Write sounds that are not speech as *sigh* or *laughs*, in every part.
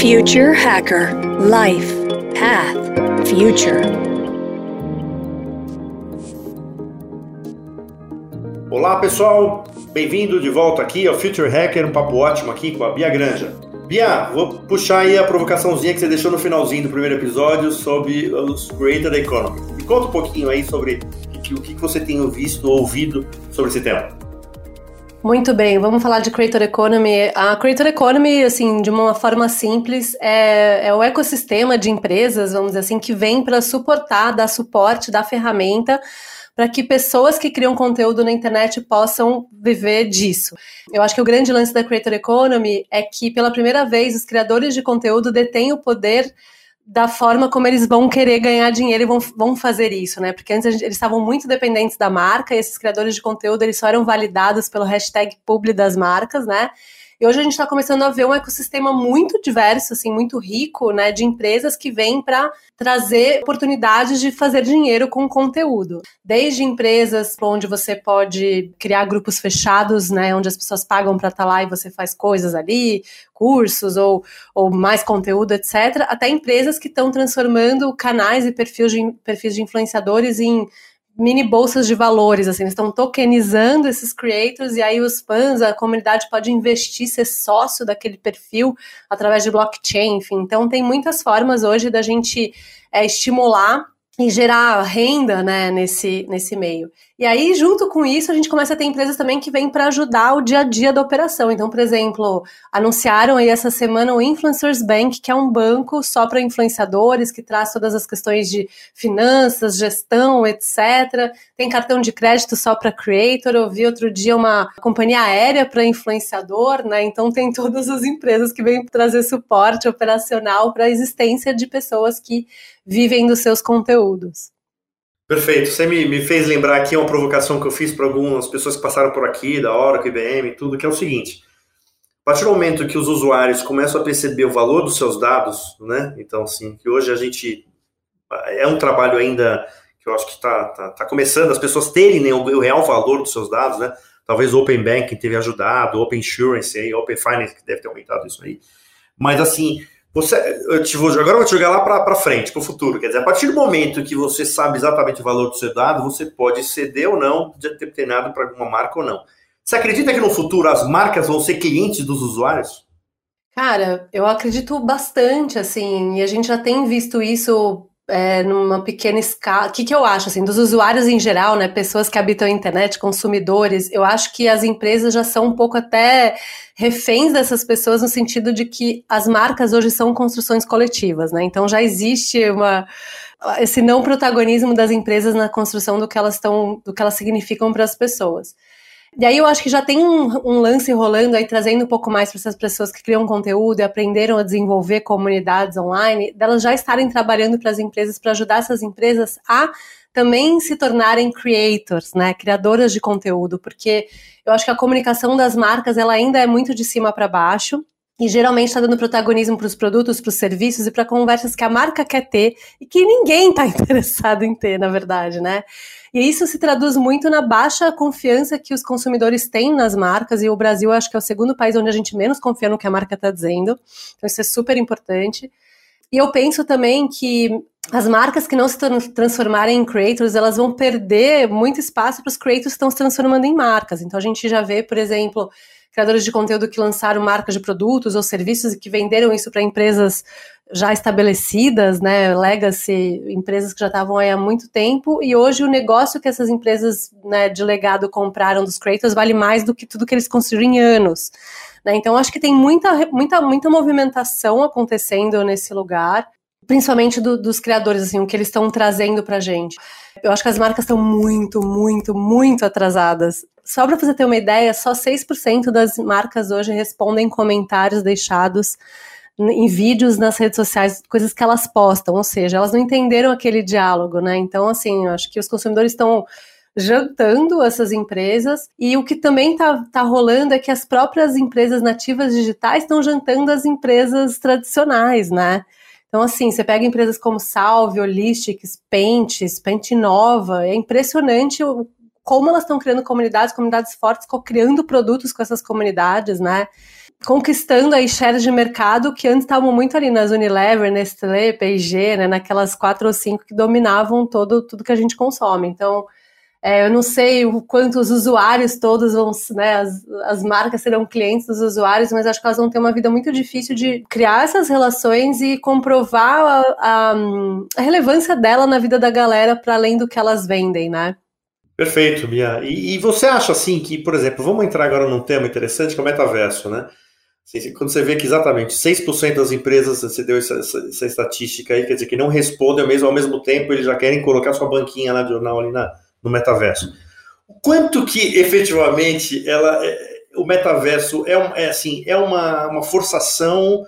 Future Hacker Life Path Future. Olá pessoal, bem-vindo de volta aqui ao Future Hacker, um papo ótimo aqui com a Bia Granja. Bia, vou puxar aí a provocaçãozinha que você deixou no finalzinho do primeiro episódio sobre os Creator Economy. Me conta um pouquinho aí sobre o que você tem visto ou ouvido sobre esse tema. Muito bem, vamos falar de Creator Economy. A Creator Economy, assim, de uma forma simples, é, é o ecossistema de empresas, vamos dizer assim, que vem para suportar, dar suporte, dar ferramenta para que pessoas que criam conteúdo na internet possam viver disso. Eu acho que o grande lance da Creator Economy é que, pela primeira vez, os criadores de conteúdo detêm o poder da forma como eles vão querer ganhar dinheiro e vão, vão fazer isso, né? Porque antes eles estavam muito dependentes da marca e esses criadores de conteúdo eles só eram validados pelo hashtag publi das marcas, né? E hoje a gente está começando a ver um ecossistema muito diverso, assim, muito rico, né, de empresas que vêm para trazer oportunidades de fazer dinheiro com conteúdo. Desde empresas onde você pode criar grupos fechados, né, onde as pessoas pagam para estar tá lá e você faz coisas ali, cursos ou, ou mais conteúdo, etc., até empresas que estão transformando canais e perfis de, perfis de influenciadores em mini bolsas de valores, assim, estão tokenizando esses creators e aí os fãs, a comunidade pode investir, ser sócio daquele perfil através de blockchain, enfim. Então tem muitas formas hoje da gente é, estimular e gerar renda né, nesse, nesse meio. E aí, junto com isso, a gente começa a ter empresas também que vêm para ajudar o dia a dia da operação. Então, por exemplo, anunciaram aí essa semana o Influencers Bank, que é um banco só para influenciadores, que traz todas as questões de finanças, gestão, etc. Tem cartão de crédito só para creator. Eu vi outro dia uma companhia aérea para influenciador, né? Então, tem *laughs* todas as empresas que vêm trazer suporte operacional para a existência de pessoas que vivem dos seus conteúdos. Perfeito. Você me, me fez lembrar aqui uma provocação que eu fiz para algumas pessoas que passaram por aqui, da Oracle, IBM, tudo, que é o seguinte. A partir do momento que os usuários começam a perceber o valor dos seus dados, né? Então, assim, que hoje a gente é um trabalho ainda que eu acho que está tá, tá começando, as pessoas terem né, o real valor dos seus dados, né? Talvez o Open Banking teve ajudado, Open Insurance, aí, Open Finance que deve ter aumentado isso aí. Mas assim, você, eu te vou, agora eu vou te jogar lá para frente, para o futuro. Quer dizer, a partir do momento que você sabe exatamente o valor do seu dado, você pode ceder ou não de determinado para alguma marca ou não. Você acredita que no futuro as marcas vão ser clientes dos usuários? Cara, eu acredito bastante, assim, e a gente já tem visto isso é, numa pequena escala. O que, que eu acho, assim, dos usuários em geral, né, pessoas que habitam a internet, consumidores, eu acho que as empresas já são um pouco até reféns dessas pessoas no sentido de que as marcas hoje são construções coletivas, né, então já existe uma esse não protagonismo das empresas na construção do que elas estão, do que elas significam para as pessoas. E aí eu acho que já tem um, um lance rolando aí, trazendo um pouco mais para essas pessoas que criam conteúdo e aprenderam a desenvolver comunidades online, delas já estarem trabalhando para as empresas, para ajudar essas empresas a também se tornarem creators, né, criadoras de conteúdo, porque eu acho que a comunicação das marcas ela ainda é muito de cima para baixo e geralmente está dando protagonismo para os produtos, para os serviços e para conversas que a marca quer ter e que ninguém está *laughs* interessado em ter, na verdade, né? E isso se traduz muito na baixa confiança que os consumidores têm nas marcas, e o Brasil acho que é o segundo país onde a gente menos confia no que a marca está dizendo. Então, isso é super importante. E eu penso também que as marcas que não se transformarem em creators, elas vão perder muito espaço para os creators que estão se transformando em marcas. Então a gente já vê, por exemplo, criadores de conteúdo que lançaram marcas de produtos ou serviços e que venderam isso para empresas já estabelecidas, né, legacy, empresas que já estavam aí há muito tempo, e hoje o negócio que essas empresas né, de legado compraram dos creators vale mais do que tudo que eles construíram em anos. Né? Então, acho que tem muita, muita, muita movimentação acontecendo nesse lugar, principalmente do, dos criadores, assim, o que eles estão trazendo para gente. Eu acho que as marcas estão muito, muito, muito atrasadas. Só para você ter uma ideia, só 6% das marcas hoje respondem comentários deixados em vídeos nas redes sociais, coisas que elas postam, ou seja, elas não entenderam aquele diálogo, né? Então, assim, eu acho que os consumidores estão jantando essas empresas e o que também está tá rolando é que as próprias empresas nativas digitais estão jantando as empresas tradicionais, né? Então, assim, você pega empresas como Salve, Holistics, Pentes, Pente Nova, é impressionante como elas estão criando comunidades, comunidades fortes, criando produtos com essas comunidades, né? conquistando aí shares de mercado que antes estavam muito ali nas Unilever, Nestlé, P&G, né, naquelas quatro ou cinco que dominavam todo tudo que a gente consome. Então, é, eu não sei o quanto os usuários todos vão, né, as, as marcas serão clientes dos usuários, mas acho que elas vão ter uma vida muito difícil de criar essas relações e comprovar a, a, a relevância dela na vida da galera para além do que elas vendem, né? Perfeito, Bia. E, e, você acha assim que, por exemplo, vamos entrar agora num tema interessante que é o metaverso, né? Quando você vê que exatamente 6% das empresas, você deu essa, essa, essa, estatística aí, quer dizer, que não respondem ao mesmo, ao mesmo tempo, eles já querem colocar sua banquinha lá de jornal ali na, no metaverso. Quanto que efetivamente ela, é, o metaverso é, um, é, assim, é uma, uma forçação,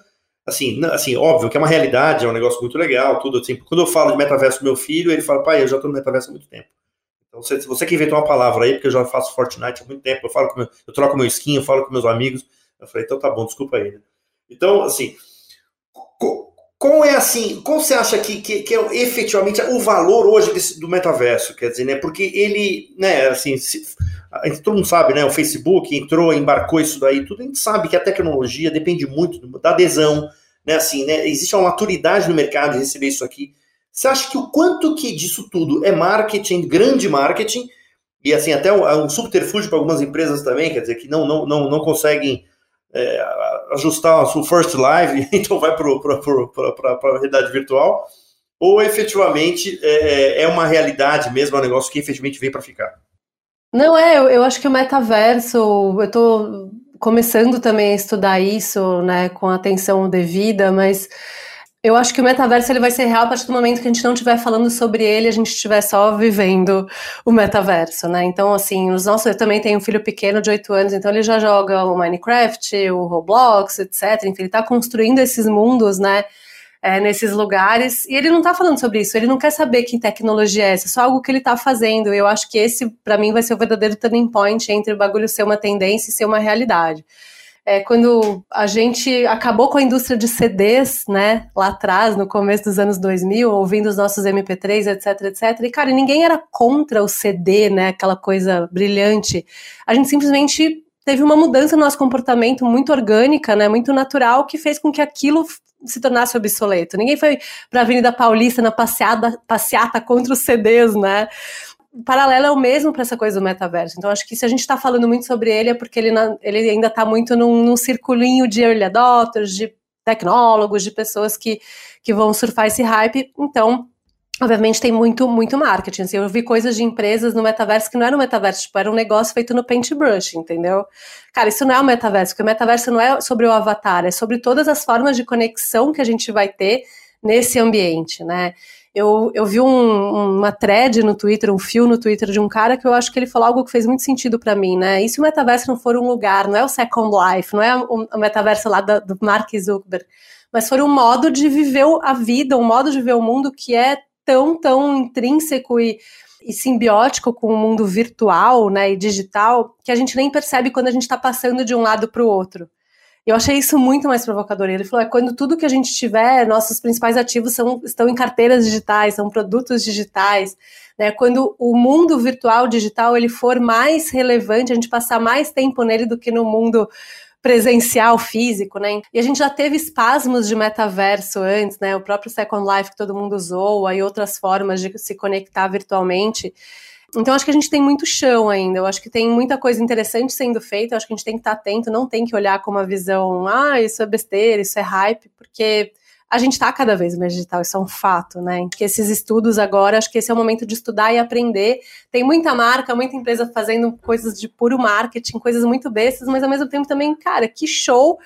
assim, assim, óbvio que é uma realidade, é um negócio muito legal, tudo assim. Quando eu falo de metaverso meu filho, ele fala, pai, eu já estou no metaverso há muito tempo. Então, você, você que inventou uma palavra aí, porque eu já faço Fortnite há muito tempo, eu falo meu, eu troco meu skin, eu falo com meus amigos. Eu falei, então tá bom, desculpa aí. Né? Então, assim, qual é assim, qual você acha que, que, que, é efetivamente o valor hoje desse, do metaverso? Quer dizer, né? Porque ele, né, assim, se, todo mundo sabe, né? O Facebook entrou, embarcou isso daí, tudo. A gente sabe que a tecnologia depende muito da adesão, né? Assim, né? Existe uma maturidade no mercado de receber isso aqui. Você acha que o quanto que disso tudo é marketing, grande marketing, e assim, até um, um subterfúgio para algumas empresas também, quer dizer, que não, não, não, não conseguem é, ajustar sua first live, *laughs* então vai para a realidade virtual, ou efetivamente é, é, é uma realidade mesmo, é um negócio que efetivamente veio para ficar? Não é, eu, eu, acho que o metaverso, eu estou começando também a estudar isso, né, com atenção devida, mas eu acho que o metaverso ele vai ser real a partir do momento que a gente não estiver falando sobre ele, a gente estiver só vivendo o metaverso, né? Então, assim, os nossos, eu também tenho um filho pequeno de 8 anos, então ele já joga o Minecraft, o Roblox, etc. Ele está construindo esses mundos, né? É, nesses lugares, e ele não está falando sobre isso, ele não quer saber que tecnologia é essa, é só algo que ele está fazendo. E eu acho que esse, para mim, vai ser o verdadeiro turning point entre o bagulho ser uma tendência e ser uma realidade é, quando a gente acabou com a indústria de CDs, né, lá atrás, no começo dos anos 2000, ouvindo os nossos MP3, etc, etc. E, cara, ninguém era contra o CD, né, aquela coisa brilhante. A gente simplesmente teve uma mudança no nosso comportamento muito orgânica, né, muito natural, que fez com que aquilo se tornasse obsoleto. Ninguém foi para a Avenida Paulista na passeada, passeata contra os CDs, né? O paralelo é o mesmo para essa coisa do metaverso. Então, acho que se a gente está falando muito sobre ele, é porque ele, ele ainda está muito num, num circulinho de early adopters, de tecnólogos, de pessoas que, que vão surfar esse hype. Então, obviamente, tem muito, muito marketing. Assim, eu vi coisas de empresas no metaverso que não era um metaverso, tipo, era um negócio feito no Paintbrush, entendeu? Cara, isso não é o metaverso, porque o metaverso não é sobre o avatar, é sobre todas as formas de conexão que a gente vai ter nesse ambiente, né? Eu, eu vi um, uma thread no Twitter, um fio no Twitter de um cara que eu acho que ele falou algo que fez muito sentido para mim, né? E se o metaverso não for um lugar, não é o Second Life, não é o, metaverso lá do, do Mark Zuckerberg, mas for um modo de viver a vida, um modo de ver o mundo que é tão, tão intrínseco e, e simbiótico com o mundo virtual né, e digital que a gente nem percebe quando a gente está passando de um lado para o outro. Eu achei isso muito mais provocador. Ele falou: é quando tudo que a gente tiver, nossos principais ativos são, estão em carteiras digitais, são produtos digitais. Né? Quando o mundo virtual digital ele for mais relevante, a gente passar mais tempo nele do que no mundo presencial, físico, né? E a gente já teve espasmos de metaverso antes, né? O próprio Second Life que todo mundo usou, aí outras formas de se conectar virtualmente. Então, acho que a gente tem muito chão ainda. Eu acho que tem muita coisa interessante sendo feita. Eu acho que a gente tem que estar atento, não tem que olhar com uma visão, ah, isso é besteira, isso é hype, porque a gente está cada vez mais digital, isso é um fato, né? Que esses estudos agora, acho que esse é o momento de estudar e aprender. Tem muita marca, muita empresa fazendo coisas de puro marketing, coisas muito bestas, mas ao mesmo tempo também, cara, que show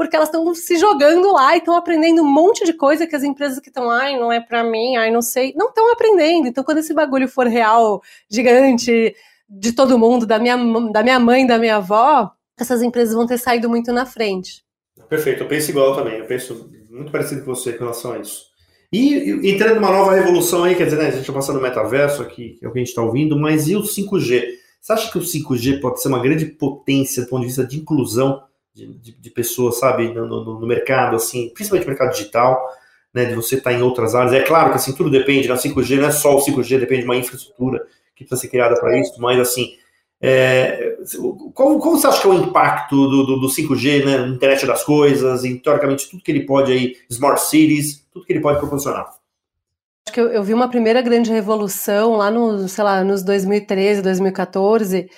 porque elas estão se jogando lá e estão aprendendo um monte de coisa que as empresas que estão, ai, não é para mim, ai, não sei, não estão aprendendo. Então, quando esse bagulho for real, gigante, de todo mundo, da minha, da minha mãe, da minha avó, essas empresas vão ter saído muito na frente. Perfeito, eu penso igual também, eu penso muito parecido com você com relação a isso. E entrando numa nova revolução aí, quer dizer, né, a gente está passando no metaverso aqui, que é o que a gente está ouvindo, mas e o 5G? Você acha que o 5G pode ser uma grande potência do ponto de vista de inclusão de, de, de pessoas, sabe, no, no, no, mercado, assim, principalmente no mercado digital, né, de você estar tá em outras áreas. É claro que assim, tudo depende, na 5G não é só o 5G, depende de uma infraestrutura que precisa ser criada para isso, mas assim, É, como, como, você acha que é o impacto do, do, do 5G, né, internet das coisas, e teoricamente tudo que ele pode aí, smart cities, tudo que ele pode proporcionar? Acho que eu, eu vi uma primeira grande revolução lá no, sei lá, nos 2013, 2014,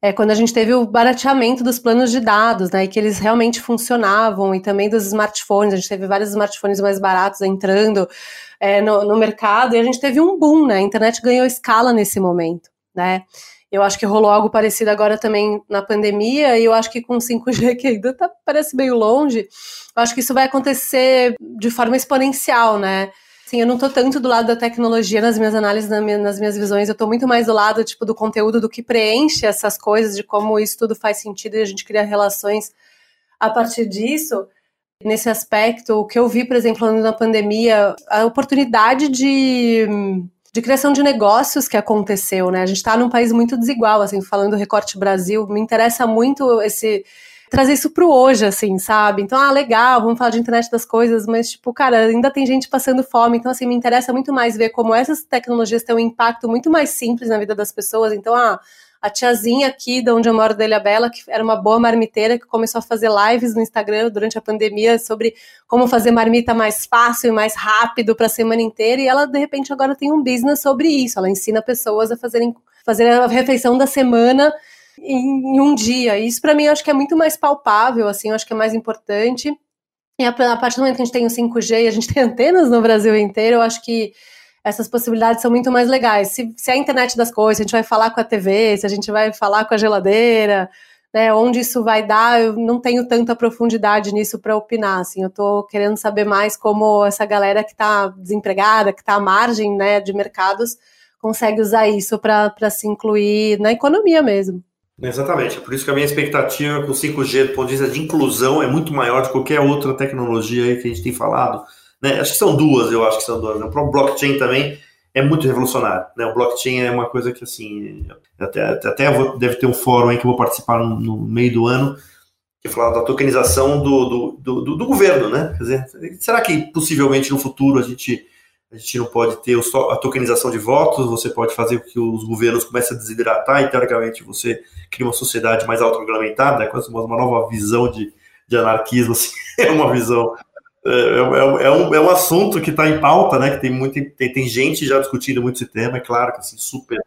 é, quando a gente teve o barateamento dos planos de dados, né, e que eles realmente funcionavam, e também dos smartphones, a gente teve vários smartphones mais baratos entrando é, no, no, mercado, e a gente teve um boom, né, a internet ganhou escala nesse momento, né, eu acho que rolou algo parecido agora também na pandemia, e eu acho que com 5G, que ainda tá, parece meio longe, eu acho que isso vai acontecer de forma exponencial, né, Sim, eu não estou tanto do lado da tecnologia nas minhas análises, nas minhas visões, eu estou muito mais do lado tipo do conteúdo, do que preenche essas coisas, de como isso tudo faz sentido e a gente cria relações a partir disso. Nesse aspecto, o que eu vi, por exemplo, na pandemia, a oportunidade de, de criação de negócios que aconteceu, né? A gente está num país muito desigual, assim, falando do recorte Brasil, me interessa muito esse trazer isso pro hoje, assim, sabe? Então, ah, legal, vamos falar de internet das coisas, mas, tipo, cara, ainda tem gente passando fome, então, assim, me interessa muito mais ver como essas tecnologias têm um impacto muito mais simples na vida das pessoas. Então, ah, a tiazinha aqui, de onde eu moro, da Bela, que era uma boa marmiteira, que começou a fazer lives no Instagram durante a pandemia sobre como fazer marmita mais fácil e mais rápido para a semana inteira, e ela, de repente, agora tem um business sobre isso. Ela ensina pessoas a fazerem fazer a refeição da semana em, um dia. Isso para mim eu acho que é muito mais palpável, assim, eu acho que é mais importante. E a, a partir do momento que a gente tem o 5G e a gente *laughs* tem antenas no Brasil inteiro, eu acho que essas possibilidades são muito mais legais. Se, se é a internet das coisas, a gente vai falar com a TV, se a gente vai falar com a geladeira, né, onde isso vai dar, eu não tenho tanta profundidade nisso para opinar. Assim, eu estou querendo saber mais como essa galera que está desempregada, que está à margem né, de mercados, consegue usar isso para se incluir na economia mesmo. Exatamente, por isso que a minha expectativa com o 5G do ponto de vista de inclusão é muito maior de qualquer outra tecnologia aí que a gente tem falado. Né? Acho que são duas, eu acho que são duas. Né? O próprio blockchain também é muito revolucionário. Né? O blockchain é uma coisa que, assim, até, até vou, deve ter um fórum aí que eu vou participar no, no meio do ano, que fala da tokenização do, do, do, do, governo, né? Quer dizer, será que possivelmente no futuro a gente a gente não pode ter a tokenização de votos, você pode fazer com que os governos comecem a desidratar e, teoricamente, você cria uma sociedade mais autorregulamentada, né? uma nova visão de, de anarquismo, *laughs* assim, é uma visão, é, é, é, um, é um assunto que está em pauta, né, que tem, muito, tem, tem gente já discutindo muito esse tema, é claro que assim, super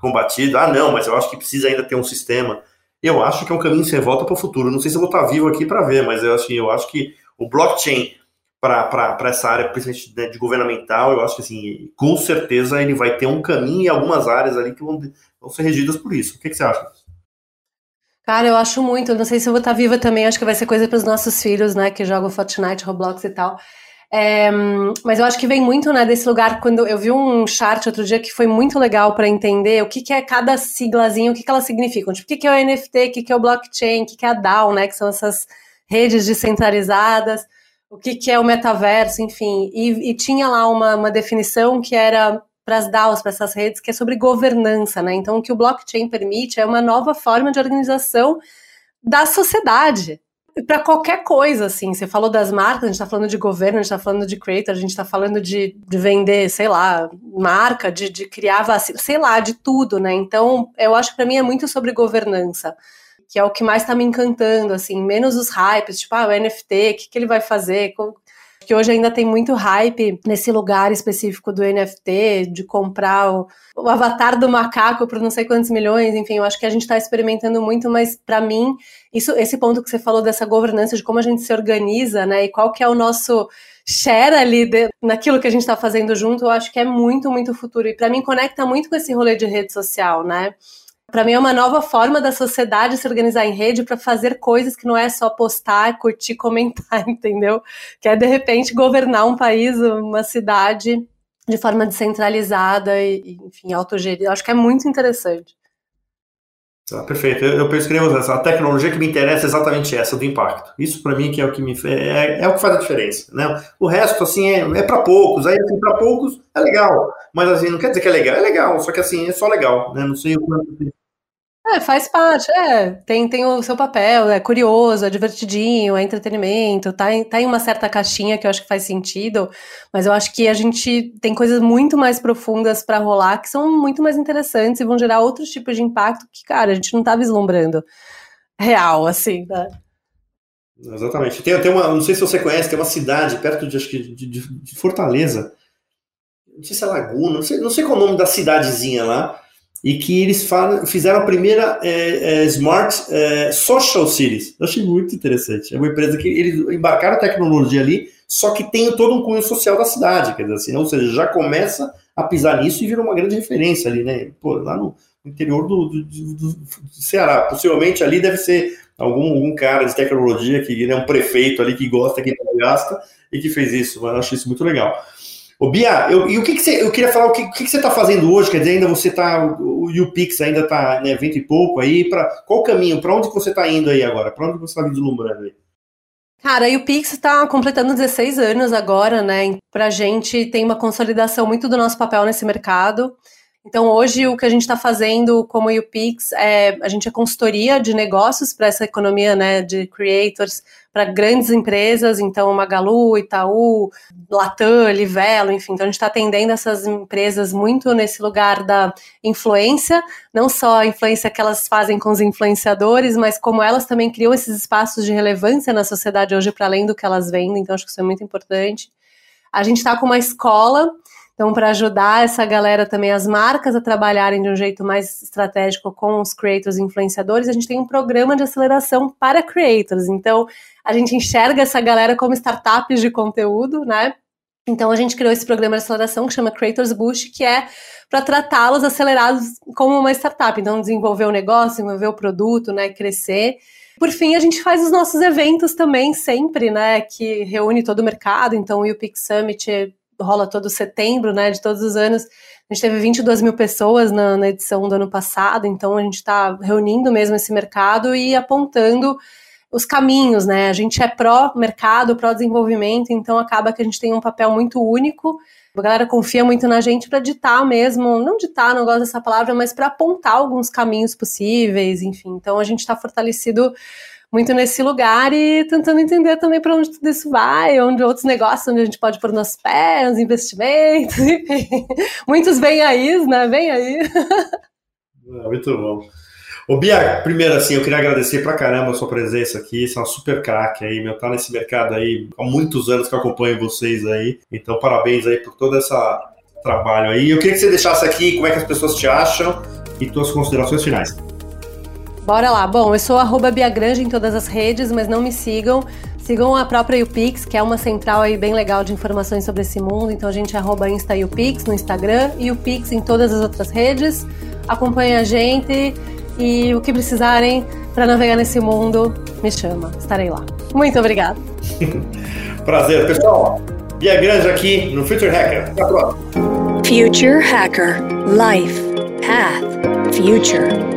combatido, ah não, mas eu acho que precisa ainda ter um sistema, eu acho que é um caminho sem volta para o futuro, não sei se eu vou estar vivo aqui para ver, mas eu, assim, eu acho que o blockchain para essa área, principalmente de, de, governamental, eu acho que assim, com certeza ele vai ter um caminho em algumas áreas ali que vão, vão ser regidas por isso. O que, que você acha? Cara, eu acho muito. Eu não sei se eu vou estar viva também, acho que vai ser coisa para os nossos filhos, né, que jogam Fortnite, Roblox e tal. É, mas eu acho que vem muito né, desse lugar. Quando eu vi um chart outro dia que foi muito legal para entender o que, que é cada siglazinha, o que, que elas significam. Tipo, o que, que é o NFT, o que, que é o blockchain, o que, que é a DAO, né, que são essas redes descentralizadas o que, que é o metaverso, enfim. E, e tinha lá uma, uma definição que era para as DAOs, para essas redes, que é sobre governança, né? Então, o que o blockchain permite é uma nova forma de organização da sociedade. Para qualquer coisa, assim. Você falou das marcas, a gente está falando de governo, a gente está falando de creator, a gente está falando de, de vender, sei lá, marca, de, de criar vacina, sei lá, de tudo, né? Então, eu acho que para mim é muito sobre governança que é o que mais está me encantando, assim, menos os hypes, tipo, ah, o NFT, o que, que ele vai fazer? Que hoje ainda tem muito hype nesse lugar específico do NFT, de comprar o, o avatar do macaco por não sei quantos milhões, enfim, eu acho que a gente está experimentando muito, mas para mim, isso, esse ponto que você falou dessa governança, de como a gente se organiza, né, e qual que é o nosso share ali de, naquilo que a gente está fazendo junto, eu acho que é muito, muito futuro. E para mim conecta muito com esse rolê de rede social, né? Para mim é uma nova forma da sociedade se organizar em rede para fazer coisas que não é só postar, curtir, comentar, *laughs* entendeu? Que é de repente governar um país, uma cidade de forma descentralizada e, enfim, autogerida. Acho que é muito interessante. Ah, perfeito. Eu, eu prescrevo essa. A tecnologia que me interessa é exatamente essa, do impacto. Isso para mim que é o que me é, é, o que faz a diferença, né? O resto assim é, é para poucos. Aí assim, para poucos é legal, mas assim não quer dizer que é legal. É legal, só que assim é só legal, né? Não sei o quanto É, faz parte, é. Tem, tem o seu papel, é curioso, é divertidinho, é entretenimento, tá em, tá em uma certa caixinha que eu acho que faz sentido, mas eu acho que a gente tem coisas muito mais profundas para rolar que são muito mais interessantes e vão gerar outros tipos de impacto que, cara, a gente não tá vislumbrando real, assim, né? Exatamente. Tem, tem uma, não sei se você conhece, tem uma cidade perto de, acho que de, de, de Fortaleza, não sei se é Laguna, não sei, não sei qual é o nome da cidadezinha lá, e que eles fizeram a primeira é, é, Smart é, Social Cities. Eu achei muito interessante. É uma empresa que eles embarcaram a tecnologia ali, só que tem todo um cunho social da cidade, quer dizer assim, ou seja, já começa a pisar nisso e vira uma grande referência ali, né? Pô, lá no interior do, do, do, do Ceará, possivelmente ali deve ser algum, algum cara de tecnologia que é né, um prefeito ali que gosta, que gasta e que fez isso. Mas eu acho isso muito legal. Ô, Bia, eu, e o que, que você. Eu queria falar o que, que, que você está fazendo hoje? Quer dizer, ainda você está. O UPix ainda está né, vento e pouco aí. Pra, qual o caminho? Para onde você está indo aí agora? Para onde você está vislumbrando aí? Cara, o Pix está completando 16 anos agora, né? Para a gente tem uma consolidação muito do nosso papel nesse mercado. Então, hoje, o que a gente está fazendo como UPix é a gente é consultoria de negócios para essa economia né, de creators, para grandes empresas, então Magalu, Itaú, Latam, Livelo, enfim. Então, a gente está atendendo essas empresas muito nesse lugar da influência, não só a influência que elas fazem com os influenciadores, mas como elas também criam esses espaços de relevância na sociedade hoje para além do que elas vendem. Então, acho que isso é muito importante. A gente está com uma escola então, para ajudar essa galera também, as marcas a trabalharem de um jeito mais estratégico com os creators e influenciadores, a gente tem um programa de aceleração para creators. Então, a gente enxerga essa galera como startups de conteúdo, né? Então, a gente criou esse programa de aceleração que chama Creators Boost, que é para tratá-los acelerados como uma startup. Então, desenvolver o negócio, desenvolver o produto, né? Crescer. Por fim, a gente faz os nossos eventos também, sempre, né? Que reúne todo o mercado. Então, o UPix Summit rola todo setembro, né, de todos os anos. A gente teve 22 mil pessoas na, na edição do ano passado, então a gente está reunindo mesmo esse mercado e apontando os caminhos, né? A gente é pró-mercado, pró-desenvolvimento, então acaba que a gente tem um papel muito único. A galera confia muito na gente para ditar mesmo, não ditar, não gosto dessa palavra, mas para apontar alguns caminhos possíveis, enfim. Então a gente está fortalecido muito nesse lugar e tentando entender também para onde tudo isso vai, onde outros negócios onde a gente pode pôr nos pés, investimentos, *laughs* enfim. Muitos vêm aí, né? Vem aí. É, muito bom. Ô Bia, primeiro assim, eu queria agradecer pra caramba a sua presença aqui, você é uma super craque aí, meu, tá nesse mercado aí há muitos anos que eu acompanho vocês aí, então parabéns aí por todo esse trabalho aí. Eu queria que você deixasse aqui como é que as pessoas te acham e suas considerações finais. Bora lá. Bom, eu sou arroba Biagrange em todas as redes, mas não me sigam. Sigam a própria UPix, que é uma central aí bem legal de informações sobre esse mundo. Então a gente é arroba Insta UPix no Instagram e UPix em todas as outras redes. Acompanhe a gente e o que precisarem para navegar nesse mundo, me chama. Estarei lá. Muito obrigada. *laughs* Prazer, pessoal. Bia Grande aqui no Future Hacker. Até a próxima. Future Hacker Life Path Future